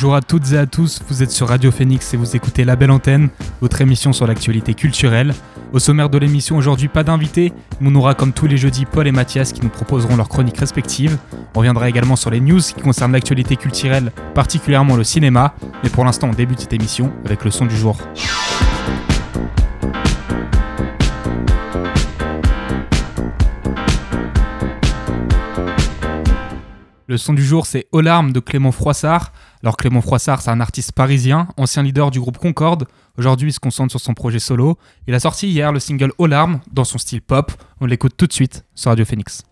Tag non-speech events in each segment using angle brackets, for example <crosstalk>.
Bonjour à toutes et à tous, vous êtes sur Radio Phoenix et vous écoutez La Belle Antenne, votre émission sur l'actualité culturelle. Au sommaire de l'émission aujourd'hui, pas d'invité, mais on aura comme tous les jeudis Paul et Mathias qui nous proposeront leurs chroniques respectives. On reviendra également sur les news qui concernent l'actualité culturelle, particulièrement le cinéma. Mais pour l'instant, on débute cette émission avec le son du jour. Le son du jour, c'est Aux larmes de Clément Froissart. Alors Clément Froissart, c'est un artiste parisien, ancien leader du groupe Concorde. Aujourd'hui, il se concentre sur son projet solo. Il a sorti hier le single Aux dans son style pop. On l'écoute tout de suite sur Radio Phoenix.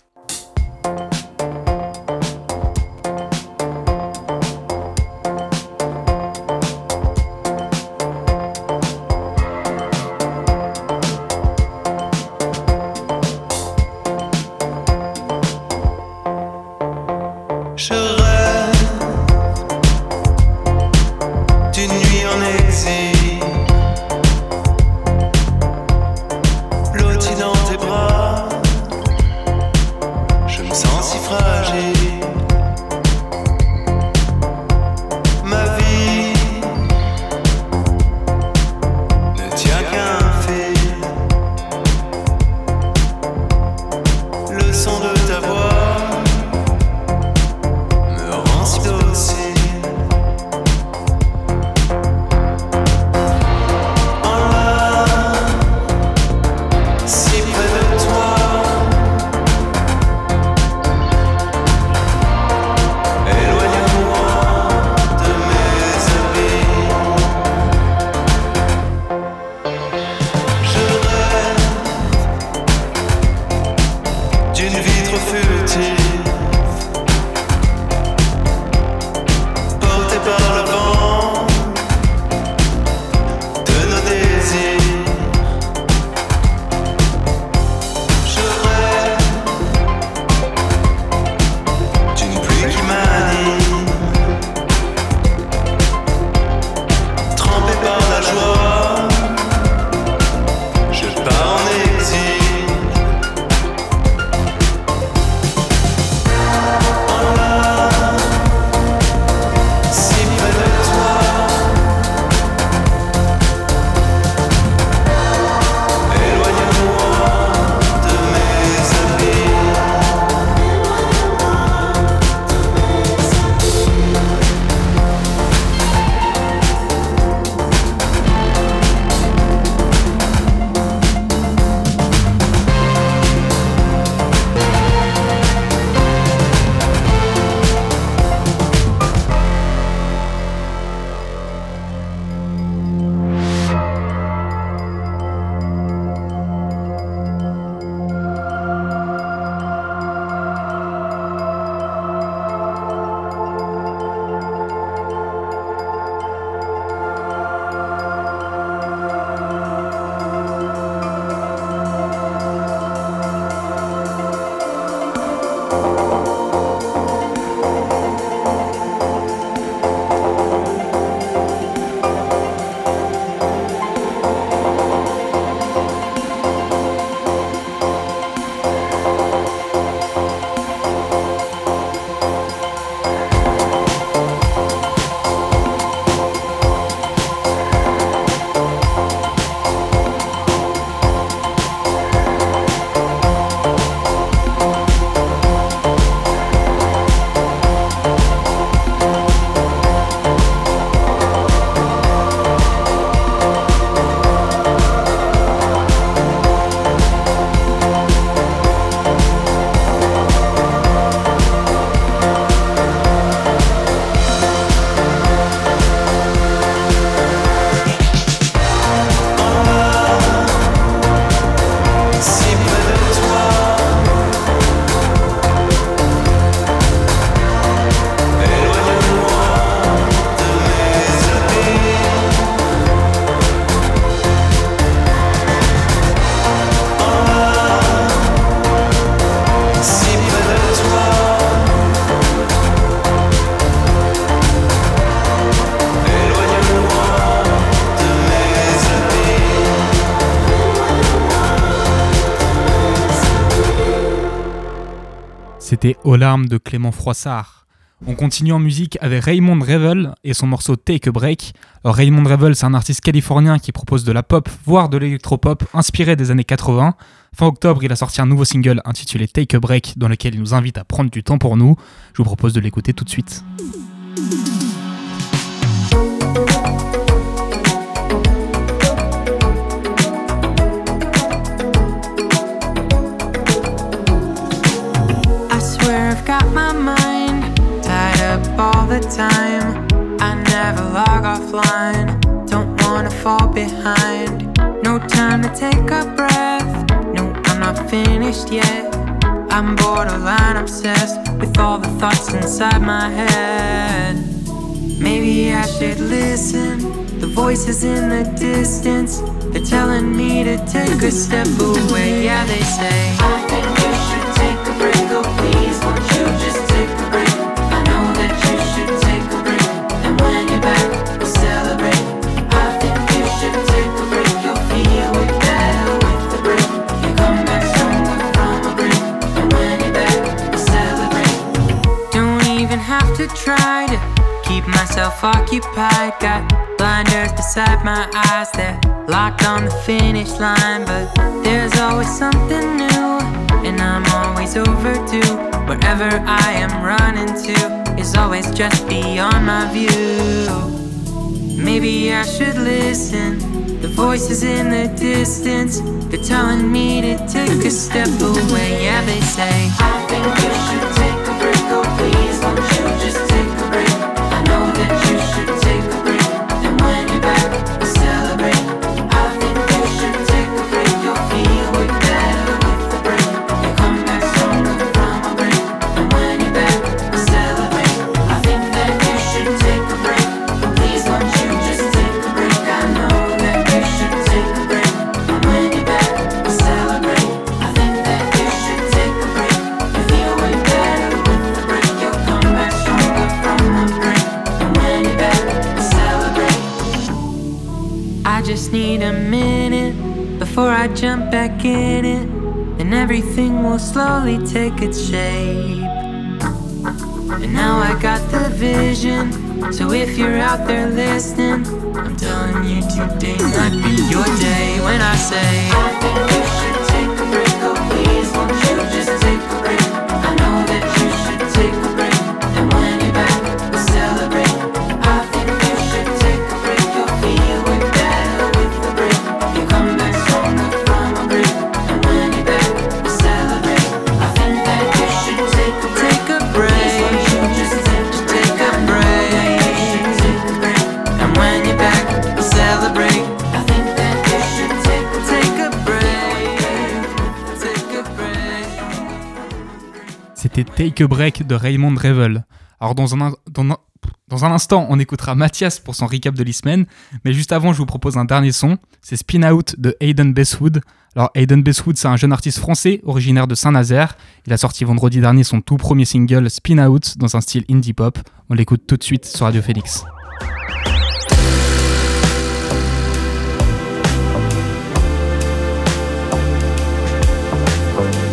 C'était Aux larmes de Clément Froissart. On continue en musique avec Raymond Revel et son morceau Take a Break. Raymond Revel, c'est un artiste californien qui propose de la pop, voire de l'électropop, inspiré des années 80. Fin octobre, il a sorti un nouveau single intitulé Take a Break, dans lequel il nous invite à prendre du temps pour nous. Je vous propose de l'écouter tout de suite. The time. I never log offline. Don't wanna fall behind. No time to take a breath. No, I'm not finished yet. I'm borderline obsessed with all the thoughts inside my head. Maybe I should listen. The voices in the distance, they're telling me to take a step away. Yeah, they say, try to keep myself occupied. Got blinders beside my eyes, they're locked on the finish line. But there's always something new, and I'm always overdue. Wherever I am running to is always just beyond my view. Maybe I should listen. The voices in the distance, they're telling me to take a step away. Yeah, they say, I think you should everything will slowly take its shape. And now I got the vision. So if you're out there listening, I'm telling you today might be your day when I say, Take a Break de Raymond Revel. Alors dans un, instant, on écoutera Mathias pour son recap de l'e-semaine, mais juste avant, je vous propose un dernier son, c'est Spin Out de Hayden Bestwood. Alors Hayden Bestwood, c'est un jeune artiste français originaire de Saint-Nazaire. Il a sorti vendredi dernier son tout premier single Spin Out dans un style indie pop. On l'écoute tout de suite sur Radio were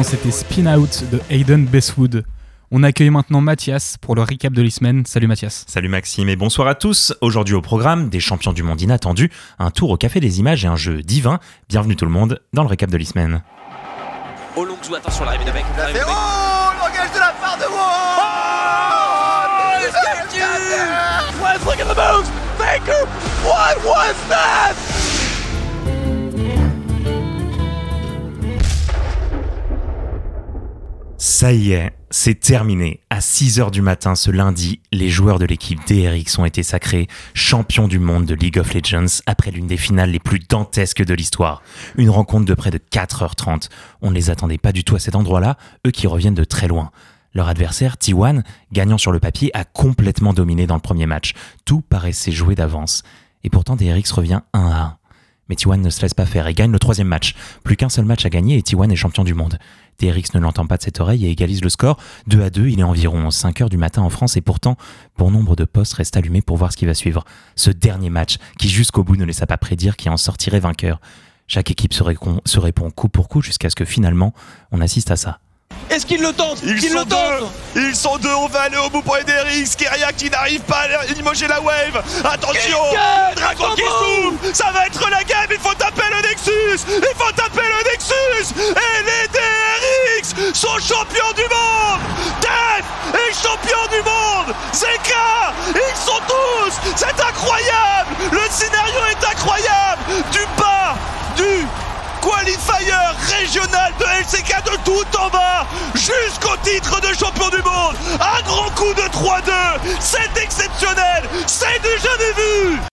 l'instant, c'était Spin Out de Hayden Bestwood. On accueille maintenant Mathias pour le recap de l'e-semaine. Salut Mathias. Salut Maxime et bonsoir à tous. Aujourd'hui au programme, des champions du monde inattendus, un tour au Café des Images et un jeu divin. Bienvenue tout le monde dans le récap de l'e-semaine. Attention, l'arrivée de Beck. l'arrivée de Beck. Oh, l'engage de la part de Wall Let's look at the moves! Baker! What was that? Ça y est, c'est terminé. À 6h du matin ce lundi, les joueurs de l'équipe DRX ont été sacrés champions du monde de League of Legends après l'une des finales les plus dantesques de l'histoire. Une rencontre de près de 4h30. On ne les attendait pas du tout à cet endroit-là, eux qui reviennent de très loin. Leur adversaire, T1, gagnant sur le papier, a complètement dominé dans le premier match. Tout paraissait joué d'avance. Et pourtant, DRX revient 1 à 1. Mais T1 ne se laisse pas faire et gagne le troisième match. Plus qu'un seul match à gagner et T1 est champion du monde. DRX ne l'entend pas de cette oreille et égalise le score. 2 à 2, il est environ 5 heures du matin en France et pourtant, bon nombre de postes restent allumés pour voir ce qui va suivre. Ce dernier match, qui jusqu'au bout ne laissa pas prédire qui en sortirait vainqueur. Chaque équipe se, récon- se répond coup pour coup jusqu'à ce que finalement, on assiste à ça. Est-ce qu'il le tente? Ils sont le tente? deux. Ils sont deux, on va aller au bout pour les DRX Keria qui n'arrive pas à limoger la wave. Attention! Dragon qui s'ouvre Ça va être la game, il faut taper le Nexus. Il faut taper le Nexus Et les Champions du monde Def est champion du monde Zeka Ils sont tous C'est incroyable Le scénario est incroyable Du bas du qualifier régional de LCK de tout en bas jusqu'au titre de champion du monde. Un grand coup de 3-2. C'est exceptionnel. C'est du jamais vu.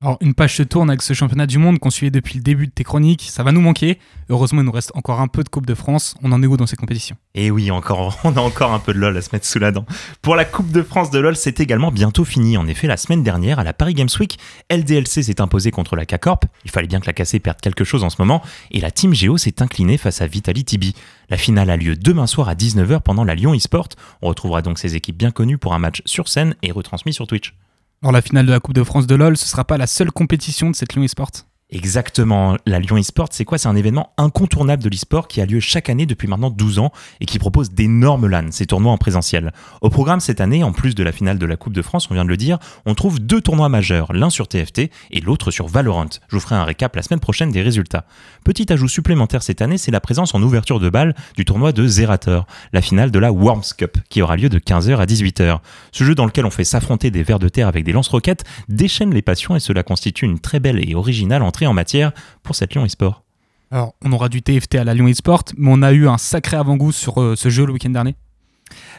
Alors, une page se tourne avec ce championnat du monde qu'on suivait depuis le début de tes chroniques. Ça va nous manquer. Heureusement, il nous reste encore un peu de Coupe de France. On en est où dans ces compétitions Et oui, encore, <laughs> on a encore un peu de LoL à se mettre sous la dent. Pour la Coupe de France de LoL, c'est également bientôt fini. En effet, la semaine dernière, à la Paris Games Week, LDLC s'est imposé contre la K-Corp. Il fallait bien que la KC perde quelque chose en ce moment. Et la Team Geo s'est inclinée face à Vitali Tibi. La finale a lieu demain soir à 19h pendant la Lyon eSport. On retrouvera donc ces équipes bien connues pour un match sur scène et retransmis sur Twitch. Alors, la finale de la Coupe de France de LoL, ce sera pas la seule compétition de cette Lyon eSport Exactement. La Lyon eSport, c'est quoi? C'est un événement incontournable de l'eSport qui a lieu chaque année depuis maintenant 12 ans et qui propose d'énormes LAN, ces tournois en présentiel. Au programme cette année, en plus de la finale de la Coupe de France, on vient de le dire, on trouve deux tournois majeurs, l'un sur TFT et l'autre sur Valorant. Je vous ferai un récap la semaine prochaine des résultats. Petit ajout supplémentaire cette année, c'est la présence en ouverture de balle du tournoi de Zerator, la finale de la Worms Cup, qui aura lieu de 15h à 18h. Ce jeu dans lequel on fait s'affronter des vers de terre avec des lance-roquettes déchaîne les passions et cela constitue une très belle et originale entrée en matière pour cette Lyon eSport. Alors, on aura du TFT à la Lyon eSport, mais on a eu un sacré avant-goût sur euh, ce jeu le week-end dernier.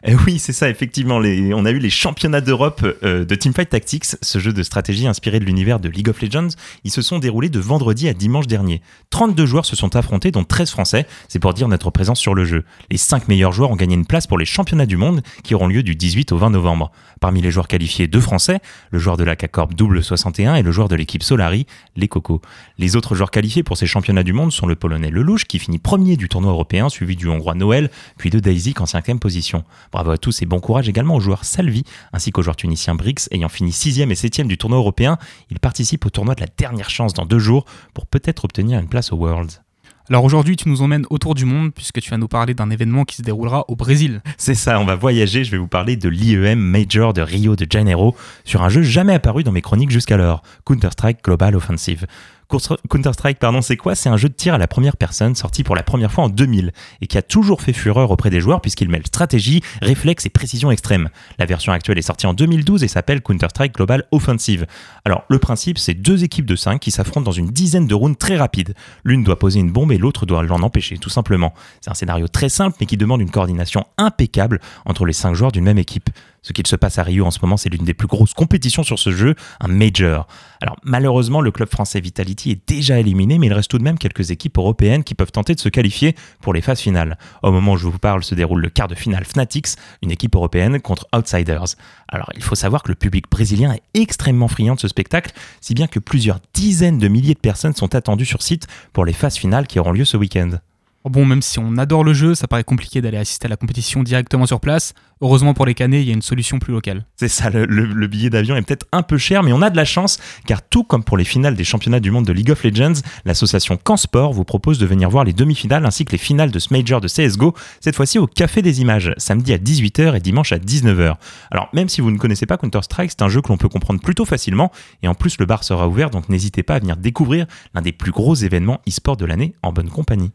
Eh oui, c'est ça, effectivement. On a eu les championnats d'Europe euh, de Teamfight Tactics, ce jeu de stratégie inspiré de l'univers de League of Legends. Ils se sont déroulés de vendredi à dimanche dernier. 32 joueurs se sont affrontés, dont 13 Français. C'est pour dire notre présence sur le jeu. Les 5 meilleurs joueurs ont gagné une place pour les championnats du monde qui auront lieu du 18 au 20 novembre. Parmi les joueurs qualifiés, deux Français, le joueur de la K-Corp double 61 et le joueur de l'équipe Solari, les Cocos. Les autres joueurs qualifiés pour ces championnats du monde sont le Polonais Lelouch, qui finit premier du tournoi européen, suivi du Hongrois Noël, puis de Daisy en cinquième position. Bravo à tous et bon courage également aux joueurs Salvi, ainsi qu'au joueur tunisien Brix, ayant fini sixième et septième du tournoi européen. Il participe au tournoi de la dernière chance dans deux jours pour peut-être obtenir une place au Worlds. Alors aujourd'hui, tu nous emmènes autour du monde puisque tu vas nous parler d'un événement qui se déroulera au Brésil. C'est ça, on va voyager, je vais vous parler de l'IEM Major de Rio de Janeiro sur un jeu jamais apparu dans mes chroniques jusqu'alors, Counter-Strike Global Offensive. Counter-Strike, pardon, c'est quoi? C'est un jeu de tir à la première personne sorti pour la première fois en 2000 et qui a toujours fait fureur auprès des joueurs puisqu'il mêle stratégie, réflexe et précision extrême. La version actuelle est sortie en 2012 et s'appelle Counter-Strike Global Offensive. Alors, le principe, c'est deux équipes de 5 qui s'affrontent dans une dizaine de rounds très rapides. L'une doit poser une bombe et l'autre doit l'en empêcher, tout simplement. C'est un scénario très simple mais qui demande une coordination impeccable entre les 5 joueurs d'une même équipe. Ce qu'il se passe à Rio en ce moment, c'est l'une des plus grosses compétitions sur ce jeu, un major. Alors malheureusement, le club français Vitality est déjà éliminé, mais il reste tout de même quelques équipes européennes qui peuvent tenter de se qualifier pour les phases finales. Au moment où je vous parle, se déroule le quart de finale Fnatics, une équipe européenne contre Outsiders. Alors il faut savoir que le public brésilien est extrêmement friand de ce spectacle, si bien que plusieurs dizaines de milliers de personnes sont attendues sur site pour les phases finales qui auront lieu ce week-end. Bon, même si on adore le jeu, ça paraît compliqué d'aller assister à la compétition directement sur place. Heureusement pour les Canets, il y a une solution plus locale. C'est ça, le, billet d'avion est peut-être un peu cher, mais on a de la chance, car tout comme pour les finales des championnats du monde de League of Legends, l'association Cansport vous propose de venir voir les demi-finales ainsi que les finales de ce Major de CSGO, cette fois-ci au Café des Images, samedi à 18h et dimanche à 19h. Alors, même si vous ne connaissez pas Counter-Strike, c'est un jeu que l'on peut comprendre plutôt facilement, et en plus le bar sera ouvert, donc n'hésitez pas à venir découvrir l'un des plus gros événements e-sport de l'année en bonne compagnie.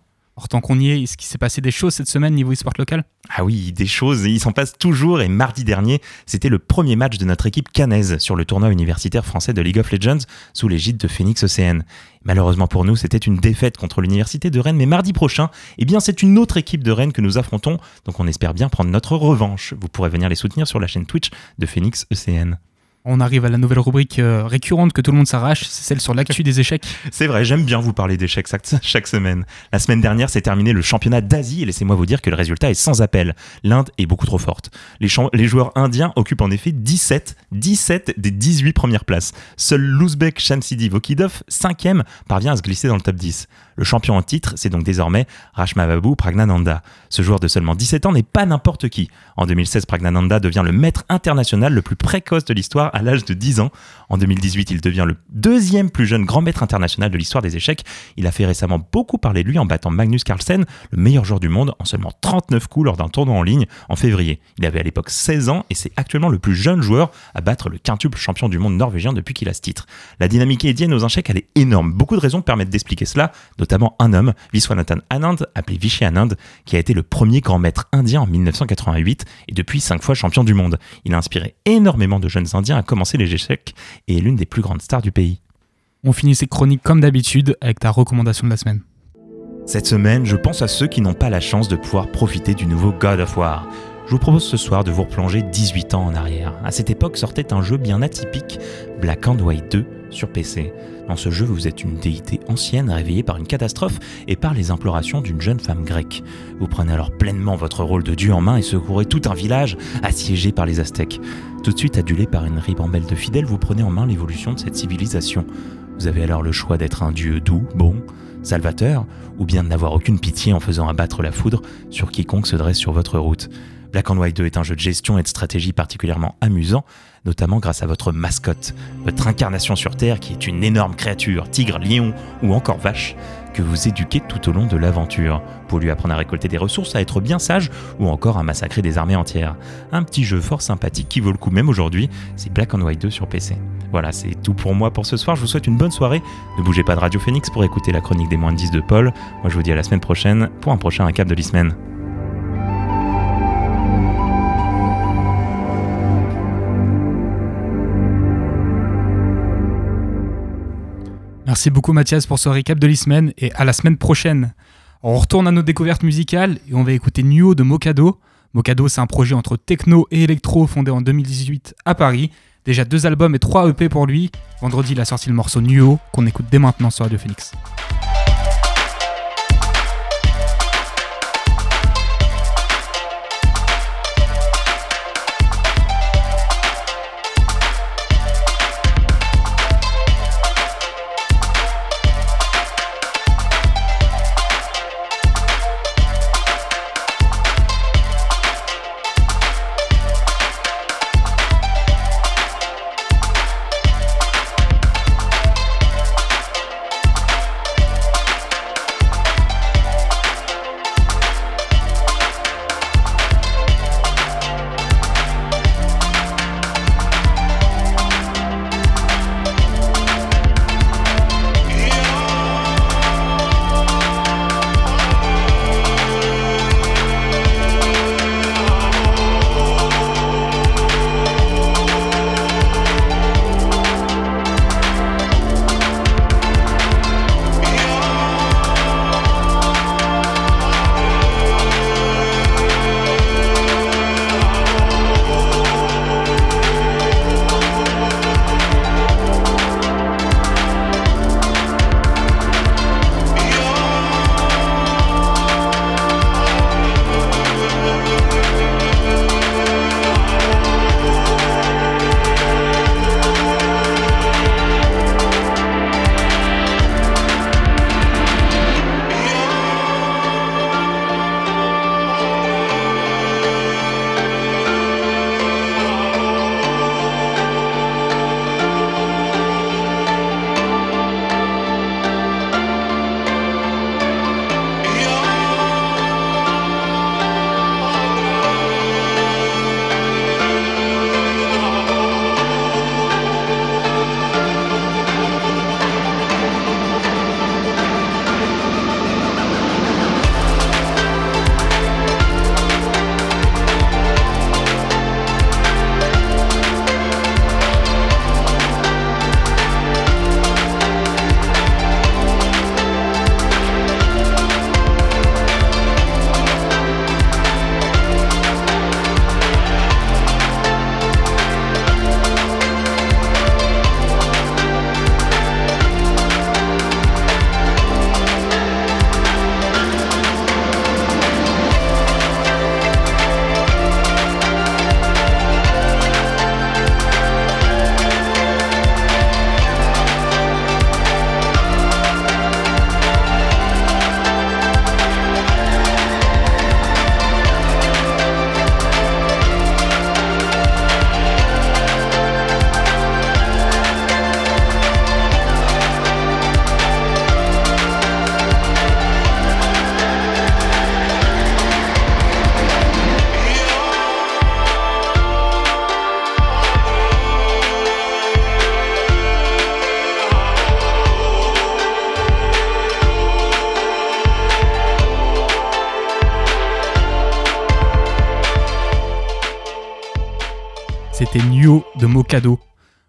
Tant qu'on y est, est-ce qu'il s'est passé des choses cette semaine niveau e-sport local? Ah oui, des choses, il s'en passe toujours. Et mardi dernier, c'était le premier match de notre équipe canaise sur le tournoi universitaire français de League of Legends sous l'égide de Phoenix Océane. Malheureusement pour nous, c'était une défaite contre l'université de Rennes, mais mardi prochain, eh bien, c'est une autre équipe de Rennes que nous affrontons, donc on espère bien prendre notre revanche. Vous pourrez venir les soutenir sur la chaîne Twitch de Phoenix ECN on arrive à la nouvelle rubrique euh, récurrente que tout le monde s'arrache, c'est celle sur l'actu des échecs. <laughs> C'est vrai, j'aime bien vous parler d'échecs chaque semaine. La semaine dernière, s'est terminé le championnat d'Asie et laissez-moi vous dire que le résultat est sans appel. L'Inde est beaucoup trop forte. Les, joueurs indiens occupent en effet 17, 17 des 18 premières places. Seul l'Ouzbek Shamsidi Vokidov, 5 parvient à se glisser dans le top 10. Le champion en titre, c'est donc désormais Rashmababou Pragnananda. Ce joueur de seulement 17 ans n'est pas n'importe qui. En 2016, Pragnananda devient le maître international le plus précoce de l'histoire à l'âge de 10 ans. En 2018, il devient le deuxième plus jeune grand maître international de l'histoire des échecs. Il a fait récemment beaucoup parler de lui en battant Magnus Carlsen, le meilleur joueur du monde, en seulement 39 coups lors d'un tournoi en ligne en février. Il avait à l'époque 16 ans et c'est actuellement le plus jeune joueur à battre le quintuple champion du monde norvégien depuis qu'il a ce titre. La dynamique édienne aux échecs, elle est énorme. Beaucoup de raisons permettent d'expliquer cela, notamment un homme, Viswanathan Anand, appelé Vishy Anand, qui a été le premier grand maître indien en 1988 et depuis 5 fois champion du monde. Il a inspiré énormément de jeunes indiens à commencer les échecs et est l'une des plus grandes stars du pays. On finit ces chroniques comme d'habitude avec ta recommandation de la semaine. Cette semaine, je pense à ceux qui n'ont pas la chance de pouvoir profiter du nouveau God of War. Je vous propose ce soir de vous replonger 18 ans en arrière. À cette époque sortait un jeu bien atypique, Black and White 2 sur PC. Dans ce jeu, vous êtes une déité ancienne réveillée par une catastrophe et par les implorations d'une jeune femme grecque. Vous prenez alors pleinement votre rôle de dieu en main et secourez tout un village assiégé par les Aztèques. Tout de suite adulé par une ribambelle de fidèles, vous prenez en main l'évolution de cette civilisation. Vous avez alors le choix d'être un dieu doux, bon, salvateur, ou bien de n'avoir aucune pitié en faisant abattre la foudre sur quiconque se dresse sur votre route. Black and White 2 est un jeu de gestion et de stratégie particulièrement amusant, notamment grâce à votre mascotte, votre incarnation sur Terre qui est une énorme créature, tigre, lion ou encore vache, que vous éduquez tout au long de l'aventure, pour lui apprendre à récolter des ressources, à être bien sage ou encore à massacrer des armées entières. Un petit jeu fort sympathique qui vaut le coup même aujourd'hui, c'est Black and White 2 sur PC. Voilà, c'est tout pour moi pour ce soir. Je vous souhaite une bonne soirée. Ne bougez pas de Radio Phoenix pour écouter la chronique des moins de 10 de Paul. Moi, je vous dis à la semaine prochaine pour un prochain Cap de l'e-semaine. Merci beaucoup Mathias pour ce récap de l'e-semaine et à la semaine prochaine. On retourne à nos découvertes musicales et on va écouter Nuo de Mokado. Mokado, c'est un projet entre techno et électro fondé en 2018 à Paris. Déjà deux albums et trois EP pour lui. Vendredi, il a sorti le morceau Nuo qu'on écoute dès maintenant sur Radio Phoenix.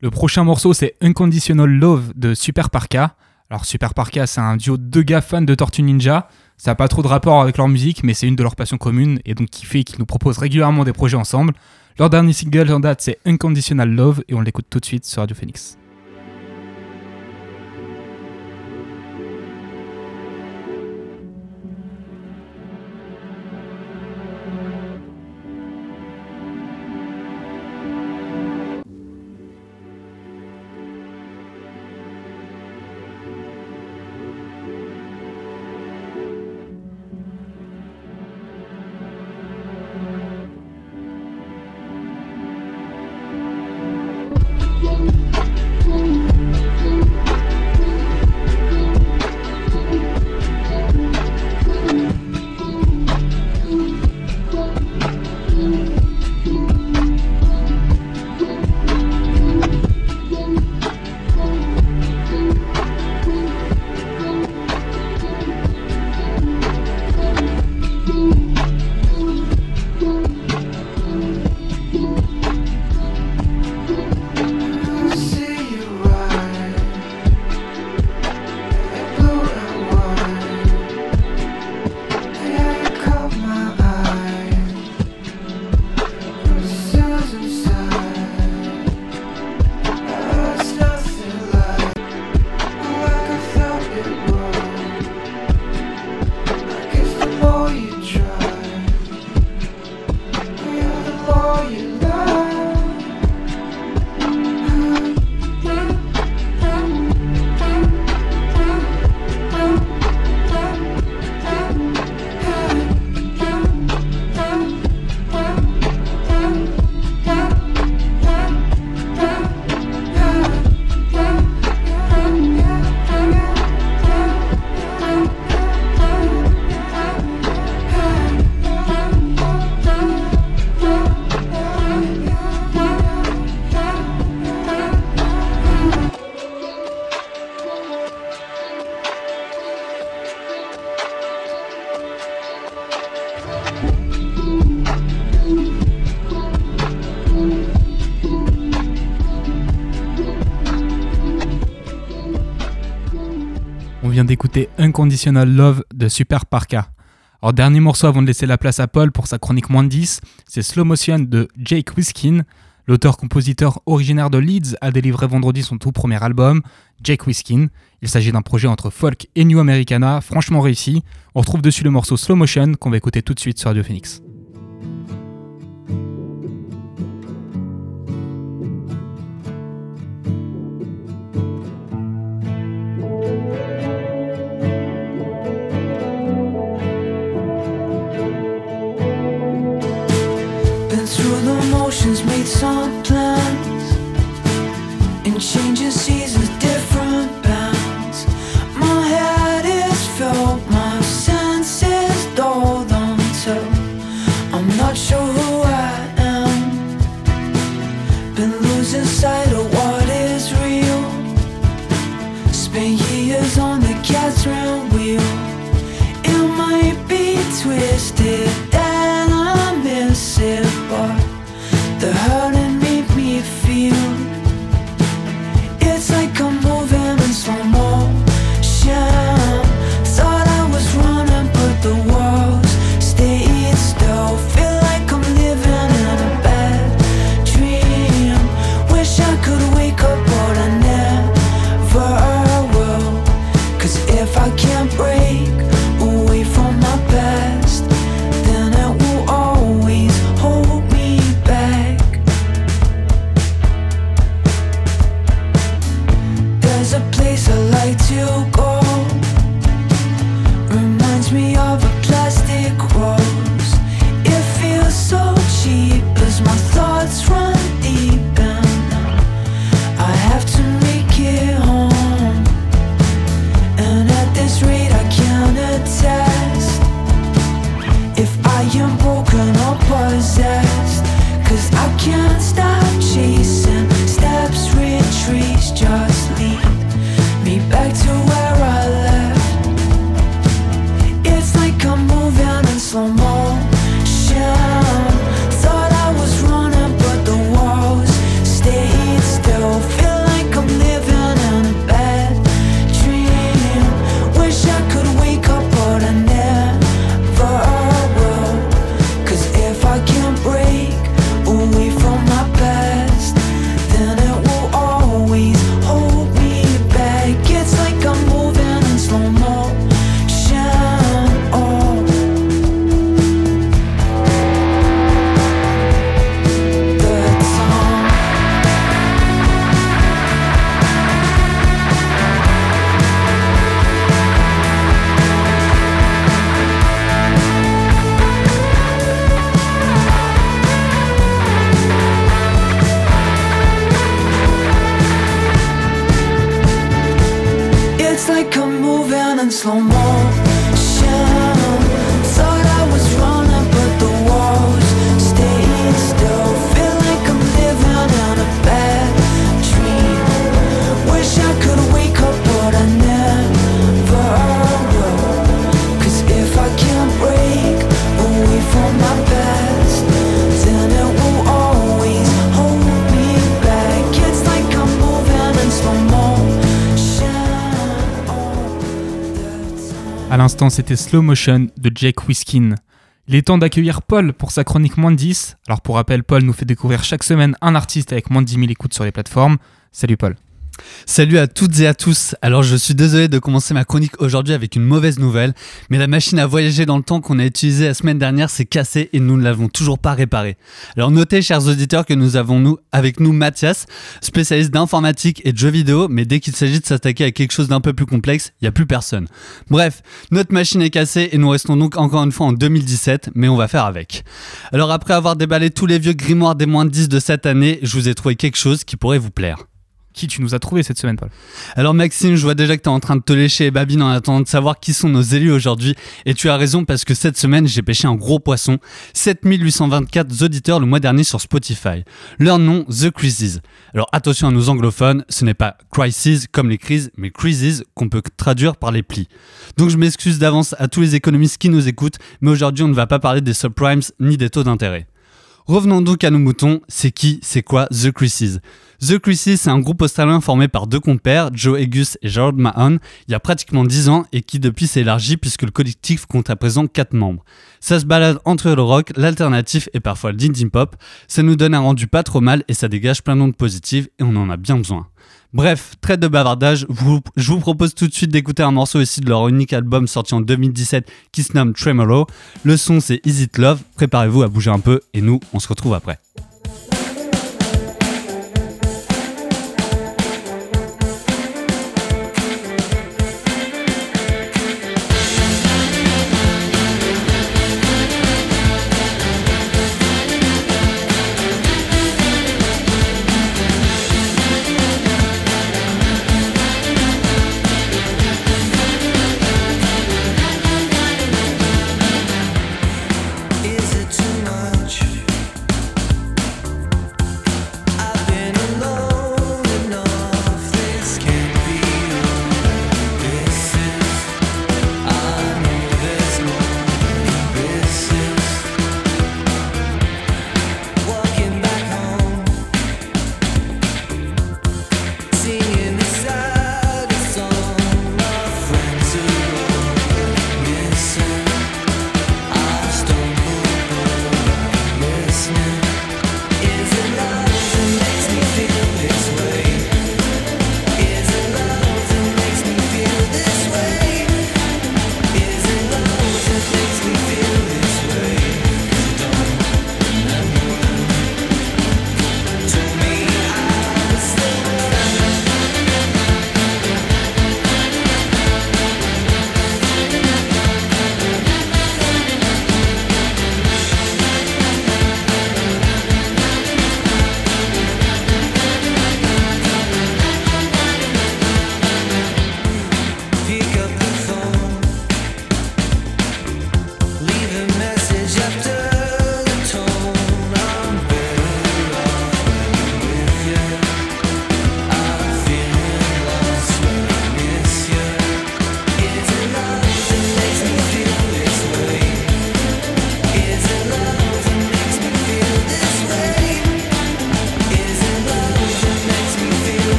Le prochain morceau, c'est Unconditional Love de Super Parka. Alors, Super Parka, c'est un duo de gars fans de Tortue Ninja. Ça n'a pas trop de rapport avec leur musique, mais c'est une de leurs passions communes et donc qui fait qu'ils nous proposent régulièrement des projets ensemble. Leur dernier single en date, c'est Unconditional Love et on l'écoute tout de suite sur Radio Phoenix. Unconditional Love de Super Parka. Alors, dernier morceau avant de laisser la place à Paul pour sa chronique moins de 10, c'est Slow Motion de Jake Wiskin. L'auteur-compositeur originaire de Leeds a délivré vendredi son tout premier album, Jake Wiskin. Il s'agit d'un projet entre folk et new americana, franchement réussi. On retrouve dessus le morceau Slow Motion qu'on va écouter tout de suite sur Radio Phoenix. L'instant, c'était Slow Motion de Jake Whiskin. Il est temps d'accueillir Paul pour sa chronique moins de 10. Alors pour rappel, Paul nous fait découvrir chaque semaine un artiste avec moins de 10 000 écoutes sur les plateformes. Salut Paul. Salut à toutes et à tous. Alors je suis désolé de commencer ma chronique aujourd'hui avec une mauvaise nouvelle, mais la machine à voyager dans le temps qu'on a utilisée la semaine dernière s'est cassée et nous ne l'avons toujours pas réparée. Alors notez chers auditeurs que nous avons nous avec nous Mathias, spécialiste d'informatique et de jeux vidéo, mais dès qu'il s'agit de s'attaquer à quelque chose d'un peu plus complexe, il n'y a plus personne. Bref, notre machine est cassée et nous restons donc encore une fois en 2017, mais on va faire avec. Alors après avoir déballé tous les vieux grimoires des moins de 10 de cette année, je vous ai trouvé quelque chose qui pourrait vous plaire. Qui tu nous as trouvé cette semaine, Paul Alors Maxime, je vois déjà que tu es en train de te lécher et babine en attendant de savoir qui sont nos élus aujourd'hui. Et tu as raison parce que cette semaine, j'ai pêché un gros poisson. 7824 auditeurs le mois dernier sur Spotify. Leur nom, The Crises. Alors attention à nos anglophones, ce n'est pas crises comme les crises, mais crises qu'on peut traduire par les plis. Donc je m'excuse d'avance à tous les économistes qui nous écoutent, mais aujourd'hui on ne va pas parler des subprimes ni des taux d'intérêt. Revenons donc à nos moutons, c'est qui, c'est quoi The Crises The Crises, c'est un groupe australien formé par deux compères, Joe Egus et Gerald Mahon, il y a pratiquement 10 ans et qui depuis s'est élargi puisque le collectif compte à présent 4 membres. Ça se balade entre le rock, l'alternatif et parfois le indie pop, ça nous donne un rendu pas trop mal et ça dégage plein d'ondes positives et on en a bien besoin. Bref, trêve de bavardage, je vous propose tout de suite d'écouter un morceau ici de leur unique album sorti en 2017 qui se nomme Tremolo. Le son c'est Is It Love, préparez-vous à bouger un peu et nous on se retrouve après.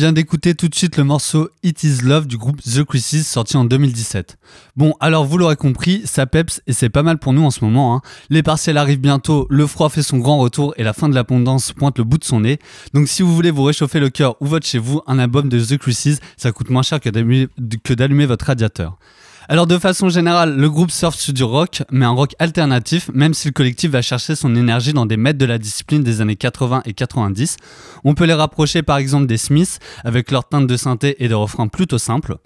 Vient d'écouter tout de suite le morceau It Is Love du groupe The Crisis sorti en 2017. Bon, alors vous l'aurez compris, ça peps et c'est pas mal pour nous en ce moment. hein. Les partiels arrivent bientôt, le froid fait son grand retour et la fin de l'abondance pointe le bout de son nez. Donc si vous voulez vous réchauffer le cœur ou votre chez vous, un album de The Crisis, ça coûte moins cher que d'allumer votre radiateur. Alors de façon générale, le groupe surfe sur du rock, mais un rock alternatif, même si le collectif va chercher son énergie dans des maîtres de la discipline des années 80 et 90. On peut les rapprocher par exemple des Smiths, avec leur teinte de synthé et des refrains plutôt simples.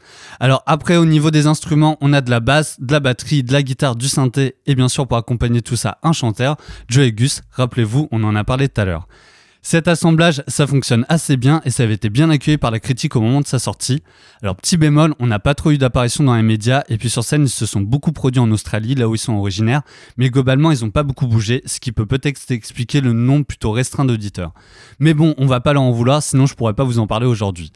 Alors après au niveau des instruments, on a de la basse, de la batterie, de la guitare, du synthé, et bien sûr pour accompagner tout ça, un chanteur, Joe Gus, rappelez-vous, on en a parlé tout à l'heure. Cet assemblage, ça fonctionne assez bien et ça avait été bien accueilli par la critique au moment de sa sortie. Alors petit bémol, on n'a pas trop eu d'apparition dans les médias et puis sur scène ils se sont beaucoup produits en Australie, là où ils sont originaires, mais globalement ils n'ont pas beaucoup bougé, ce qui peut peut-être expliquer le nombre plutôt restreint d'auditeurs. Mais bon, on va pas leur en vouloir, sinon je pourrais pas vous en parler aujourd'hui.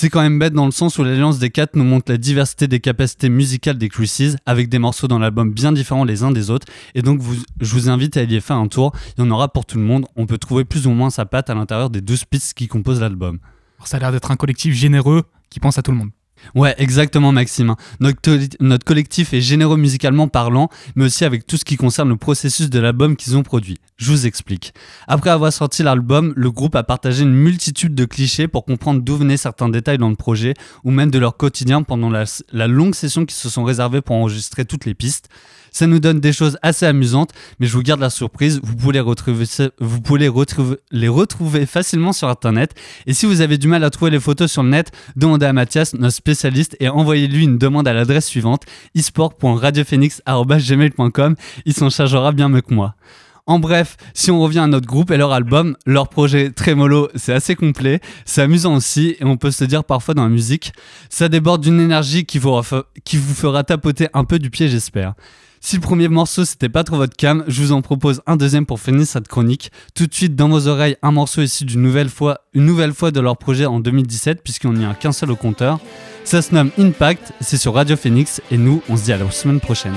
C'est quand même bête dans le sens où l'alliance des quatre nous montre la diversité des capacités musicales des Crisis, avec des morceaux dans l'album bien différents les uns des autres, et donc je vous invite à y faire un tour, il y en aura pour tout le monde, on peut trouver plus ou moins sa patte à l'intérieur des 12 pistes qui composent l'album. Ça a l'air d'être un collectif généreux qui pense à tout le monde. Ouais, exactement Maxime. Notre, collectif est généreux musicalement parlant, mais aussi avec tout ce qui concerne le processus de l'album qu'ils ont produit. Je vous explique. Après avoir sorti l'album, le groupe a partagé une multitude de clichés pour comprendre d'où venaient certains détails dans le projet, ou même de leur quotidien pendant la, la longue session qu'ils se sont réservés pour enregistrer toutes les pistes. Ça nous donne des choses assez amusantes, mais je vous garde la surprise, vous pouvez les retrouver, vous pouvez retrouver, facilement sur internet. Et si vous avez du mal à trouver les photos sur le net, demandez à Mathias, notre spécialiste, et envoyez-lui une demande à l'adresse suivante esport.radiophoenix.gmail.com. Il s'en chargera bien mieux que moi. En bref, si on revient à notre groupe et leur album, leur projet Tremolo, c'est assez complet, c'est amusant aussi, et on peut se dire parfois dans la musique, ça déborde d'une énergie qui vous fera tapoter un peu du pied, j'espère. Si le premier morceau c'était pas trop votre cam, je vous en propose un deuxième pour finir cette chronique. Tout de suite dans vos oreilles, un morceau issu d'une nouvelle fois, une nouvelle fois de leur projet en 2017, puisqu'on n'y a qu'un seul au compteur. Ça se nomme Impact, c'est sur Radio Phoenix, et nous, on se dit à la semaine prochaine.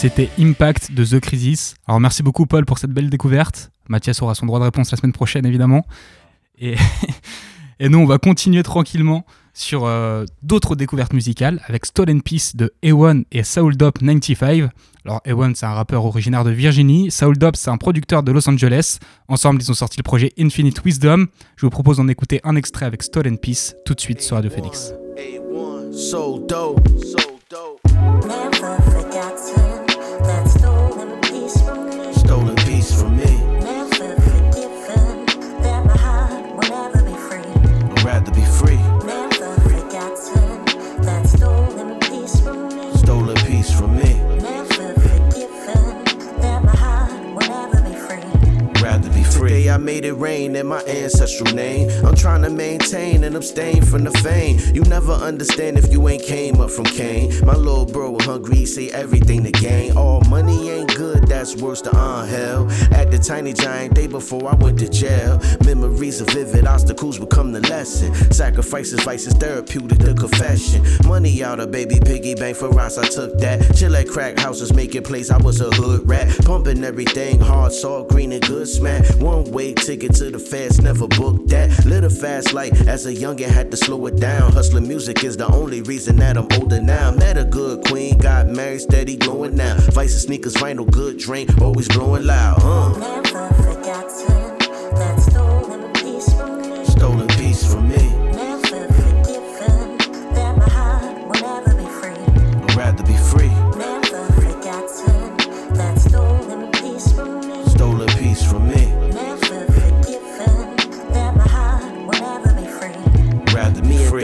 C'était Impact de The Crisis. Alors merci beaucoup Paul pour cette belle découverte. Mathias aura son droit de réponse la semaine prochaine évidemment. Et, <laughs> et nous on va continuer tranquillement sur euh, d'autres découvertes musicales avec Stolen Peace de A1 et Soul Dope 95. Alors A1 c'est un rappeur originaire de Virginie, Soul Dope c'est un producteur de Los Angeles. Ensemble ils ont sorti le projet Infinite Wisdom. Je vous propose d'en écouter un extrait avec Stolen Peace tout de suite sur Radio Phoenix. A1, so dope, so dope. Never forgotten made it rain in my ancestral name. I'm trying to maintain and abstain from the fame. You never understand if you ain't came up from Cain. My little bro hungry, say everything to gain. All money ain't good, that's worse than on hell. At the tiny giant day before I went to jail. Memories of vivid obstacles become the lesson. Sacrifices, vices, therapeutic, the confession. Money out of baby piggy bank for rice, I took that. Chill at crack houses, making plays, I was a hood rat. Pumping everything hard, salt, green, and good smack. One way ticket to the fast, never booked that. Lit a fast light as a youngin', had to slow it down. Hustling music is the only reason that I'm older now. Met a good queen, got married, steady glowing now. Vice sneakers, vinyl, good drink, always blowing loud. Uh.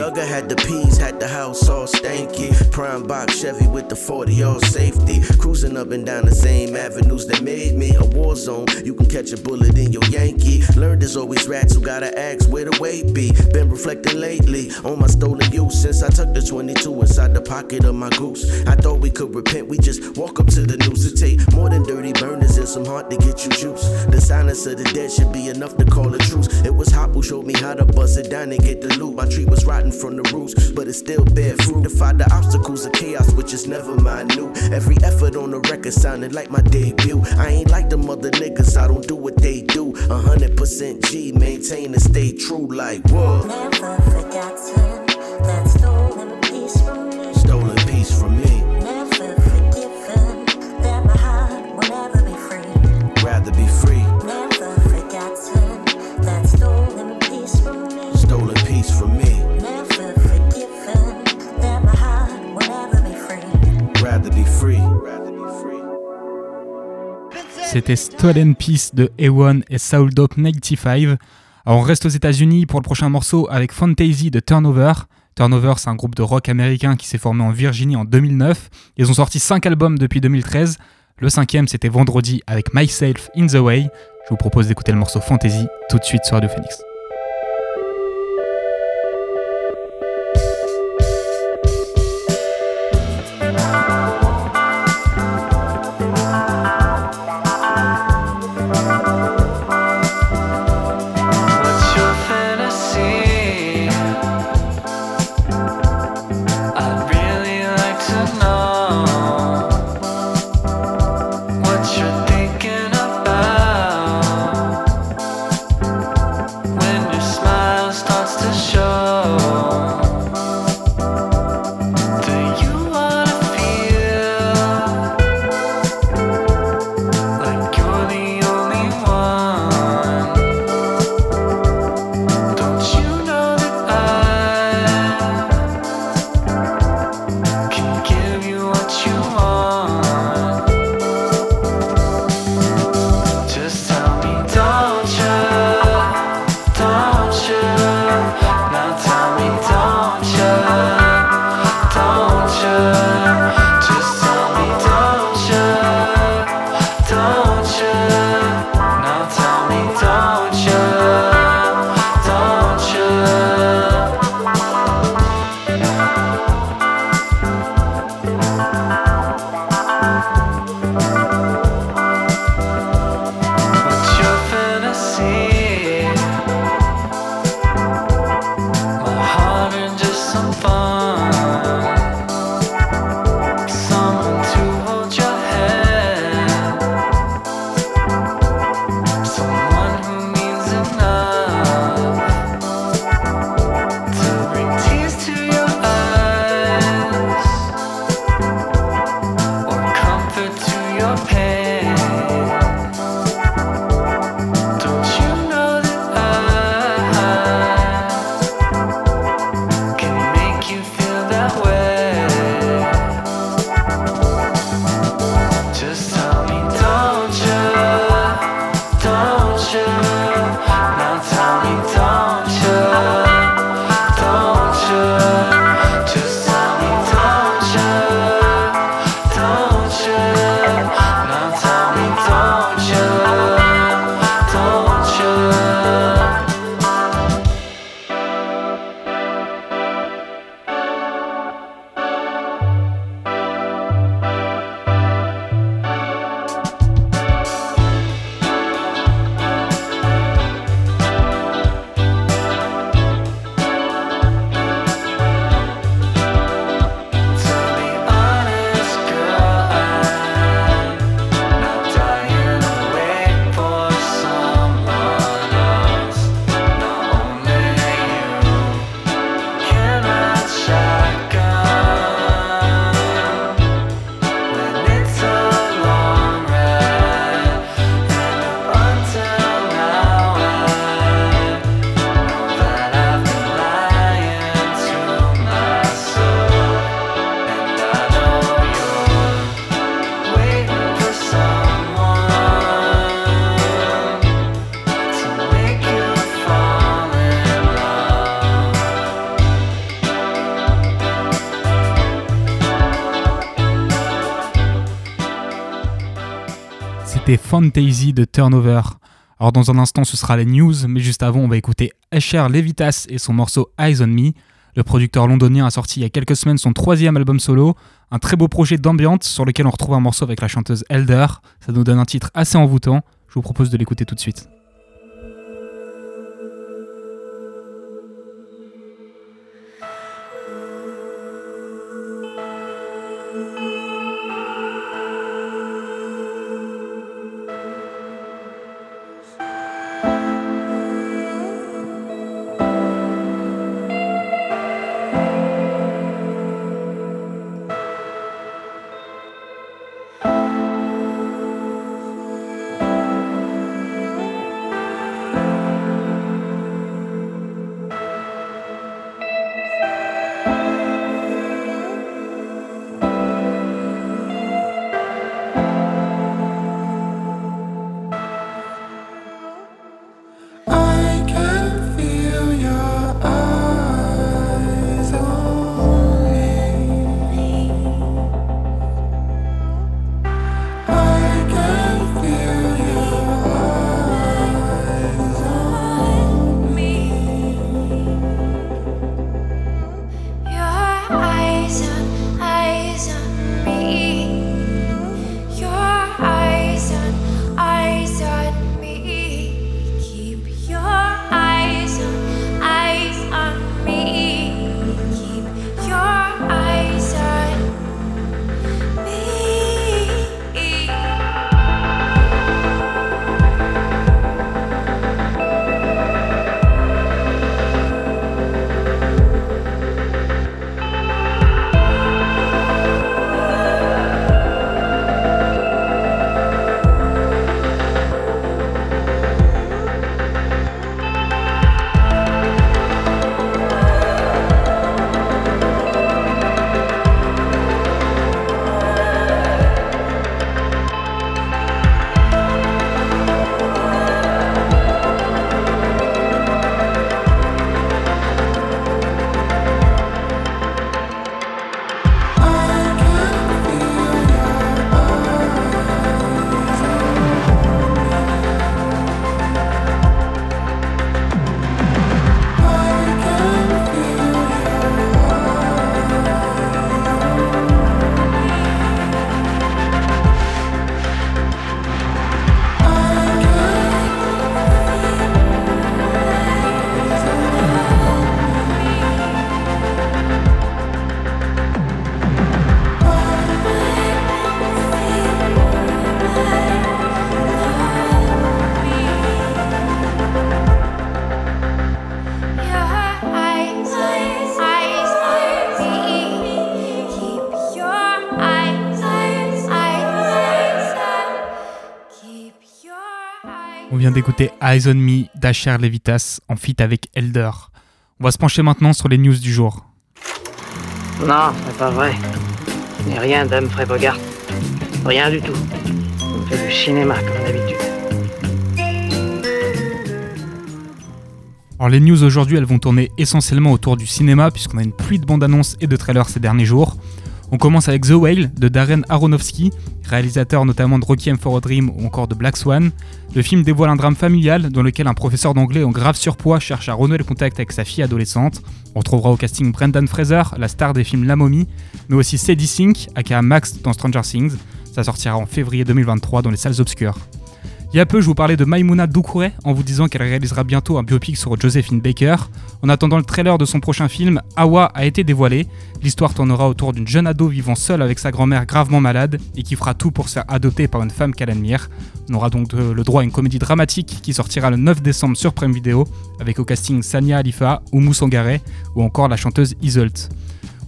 Rather me and Duggar had the peas, had the house all stanky. Prime box Chevy with the 40 all safety. Cruising up and down the same avenues that made me a war zone. You can catch a bullet in your Yankee. Learned there's always rats who gotta ask where the weight be. Been reflecting lately on my stolen youth since I took the 22 inside the pocket of my goose. I thought we could repent, we just walk up to the news. It take more than dirty burners and some heart to get you juice. The silence of the dead should be enough to call a truce. It was Hop who showed me how to bust it down and get the loot. My tree was rotten from the roots, but it still bear fruit. Defied the obstacles of chaos, which is never minute. Every effort on the record sounded like my debut. I ain't like them other niggas, I don't do what they do. Hundred percent G, maintain and stay true like what? Never forgotten that C'était Stolen Peace de A1 et Soul Dope 95. Alors on reste aux États-Unis pour le prochain morceau avec Fantasy de Turnover. Turnover, c'est un groupe de rock américain qui s'est formé en Virginie en 2009. Ils ont sorti 5 albums depuis 2013. Le cinquième, c'était vendredi avec Myself in the Way. Je vous propose d'écouter le morceau Fantasy tout de suite sur Radio Phoenix. C'était Fantasy de Turnover. Alors dans un instant ce sera les news, mais juste avant on va écouter Asher Levitas et son morceau Eyes on Me. Le producteur londonien a sorti il y a quelques semaines son troisième album solo, un très beau projet d'ambiance sur lequel on retrouve un morceau avec la chanteuse Elder. Ça nous donne un titre assez envoûtant, je vous propose de l'écouter tout de suite. Vient d'écouter Eyes on Me d'Asher Levitas en feat avec Elder. On va se pencher maintenant sur les news du jour. Non, c'est pas vrai. Mais rien d'Humphrey Bogart. Rien du tout. On fait du cinéma comme d'habitude. Alors les news aujourd'hui, elles vont tourner essentiellement autour du cinéma puisqu'on a une pluie de bandes annonces et de trailers ces derniers jours. On commence avec The Whale de Darren Aronofsky, réalisateur notamment de Requiem for a Dream ou encore de Black Swan. Le film dévoile un drame familial dans lequel un professeur d'anglais en grave surpoids cherche à renouer le contact avec sa fille adolescente. On retrouvera au casting Brendan Fraser, la star des films La Momie, mais aussi Sadie Sink, aka Max dans Stranger Things. Ça sortira en février 2023 dans les salles obscures. Il y a peu, je vous parlais de Maimouna Doucouré en vous disant qu'elle réalisera bientôt un biopic sur Josephine Baker. En attendant le trailer de son prochain film, Awa a été dévoilé. L'histoire tournera autour d'une jeune ado vivant seule avec sa grand-mère gravement malade et qui fera tout pour se faire adopter par une femme qu'elle admire. On aura donc le droit à une comédie dramatique qui sortira le 9 décembre sur Prime Video avec au casting Sania Alifa, Oumou Sangaré ou encore la chanteuse Isolt.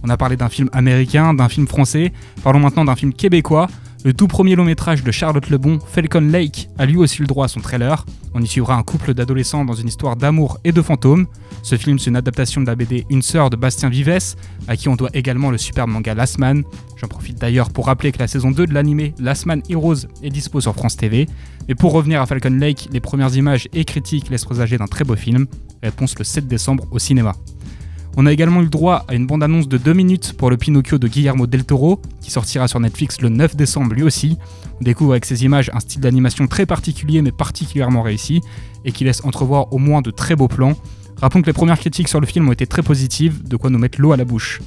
On a parlé d'un film américain, d'un film français, parlons maintenant d'un film québécois. Le tout premier long métrage de Charlotte Lebon, Falcon Lake, a lui aussi le droit à son trailer. On y suivra un couple d'adolescents dans une histoire d'amour et de fantômes. Ce film, c'est une adaptation de la BD Une sœur de Bastien Vives, à qui on doit également le superbe manga Last Man. J'en profite d'ailleurs pour rappeler que la saison 2 de l'animé Last Man Heroes est dispo sur France TV. Mais pour revenir à Falcon Lake, les premières images et critiques laissent présager d'un très beau film. Réponse le 7 décembre au cinéma. On a également eu le droit à une bande-annonce de 2 minutes pour le Pinocchio de Guillermo del Toro, qui sortira sur Netflix le 9 décembre lui aussi. On découvre avec ces images un style d'animation très particulier mais particulièrement réussi, et qui laisse entrevoir au moins de très beaux plans. Rappelons que les premières critiques sur le film ont été très positives, de quoi nous mettre l'eau à la bouche.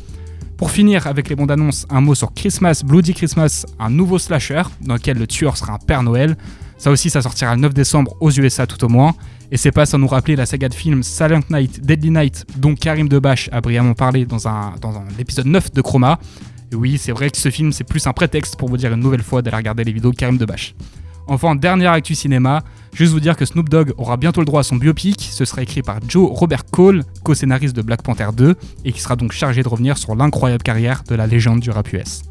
Pour finir avec les bandes annonces, un mot sur Christmas, Bloody Christmas, un nouveau slasher dans lequel le tueur sera un Père Noël. Ça aussi, ça sortira le 9 décembre aux USA tout au moins. Et c'est pas sans nous rappeler la saga de films Silent Night, Deadly Night, dont Karim Debache a brillamment parlé dans un, dans un l'épisode 9 de Chroma. Oui, c'est vrai que ce film, c'est plus un prétexte pour vous dire une nouvelle fois d'aller regarder les vidéos de Karim Debache. Enfin, dernière actu cinéma, juste vous dire que Snoop Dogg aura bientôt le droit à son biopic. Ce sera écrit par Joe Robert Cole, co-scénariste de Black Panther 2, et qui sera donc chargé de revenir sur l'incroyable carrière de la légende du rap US.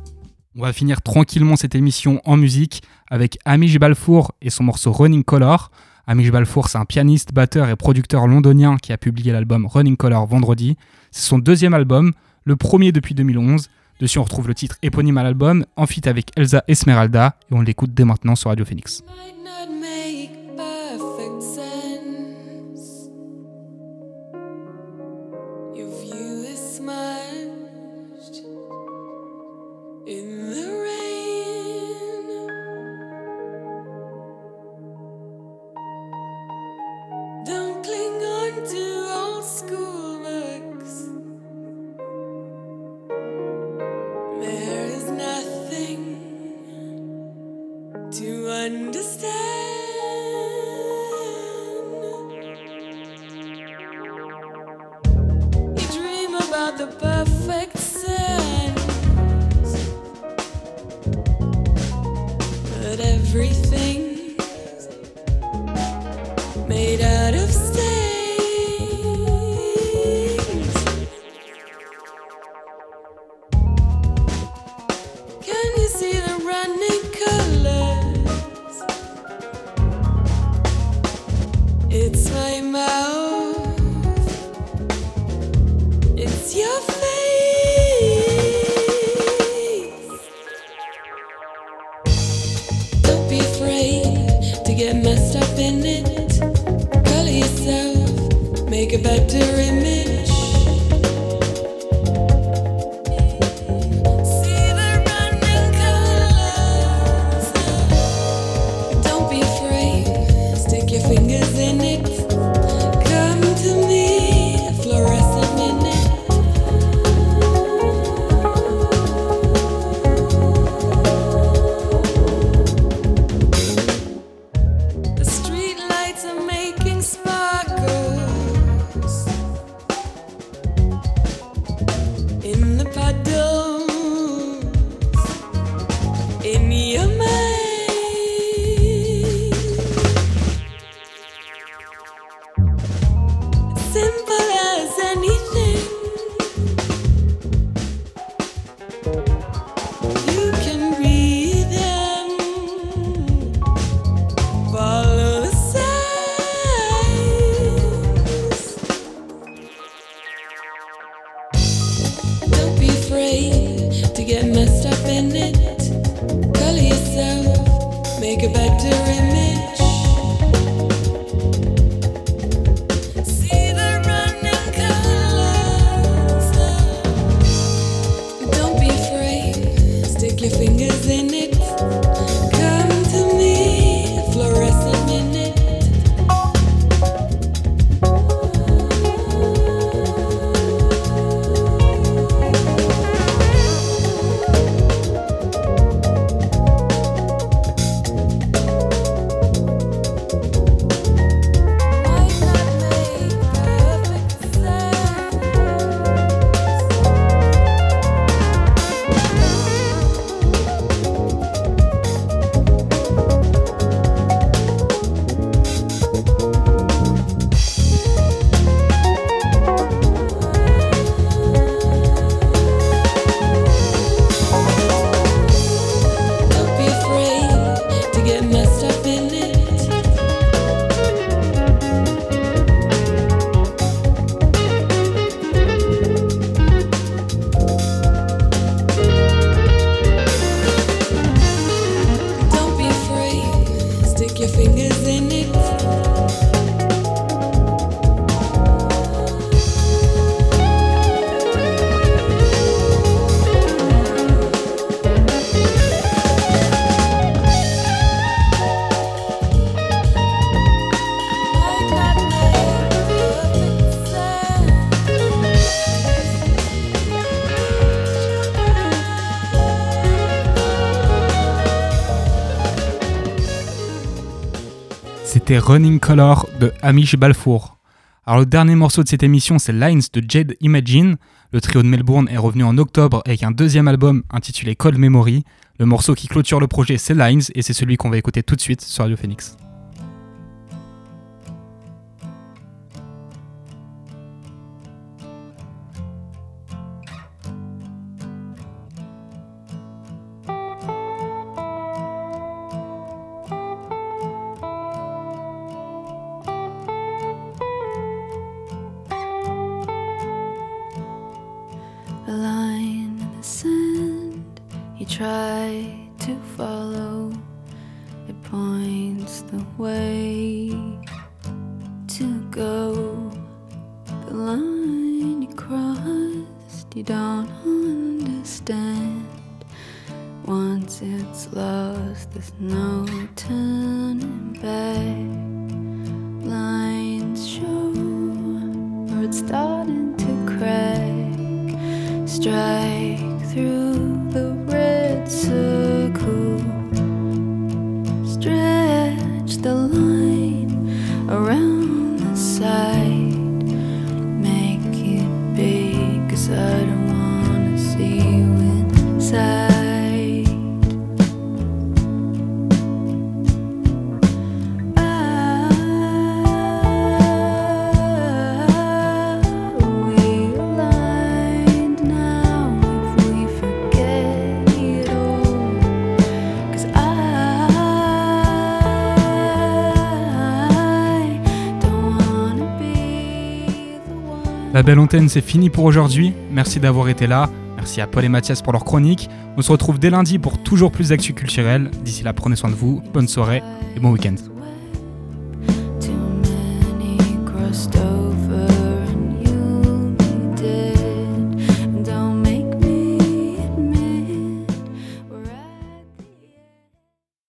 On va finir tranquillement cette émission en musique avec Amish Balfour et son morceau Running Color. Amish Balfour, c'est un pianiste, batteur et producteur londonien qui a publié l'album Running Color vendredi. C'est son deuxième album, le premier depuis 2011. Dessus, on retrouve le titre éponyme à l'album, en feat avec Elsa Esmeralda, et on l'écoute dès maintenant sur Radio Phoenix. Running Color de Amish Balfour. Alors le dernier morceau de cette émission c'est Lines de Jade Imagine. Le trio de Melbourne est revenu en octobre avec un deuxième album intitulé Cold Memory. Le morceau qui clôture le projet c'est Lines et c'est celui qu'on va écouter tout de suite sur Radio Phoenix. Try to follow. It points the way La belle antenne c'est fini pour aujourd'hui. Merci d'avoir été là. Merci à Paul et Mathias pour leur chronique. On se retrouve dès lundi pour toujours plus d'actu culturel. D'ici là, prenez soin de vous. Bonne soirée et bon week-end.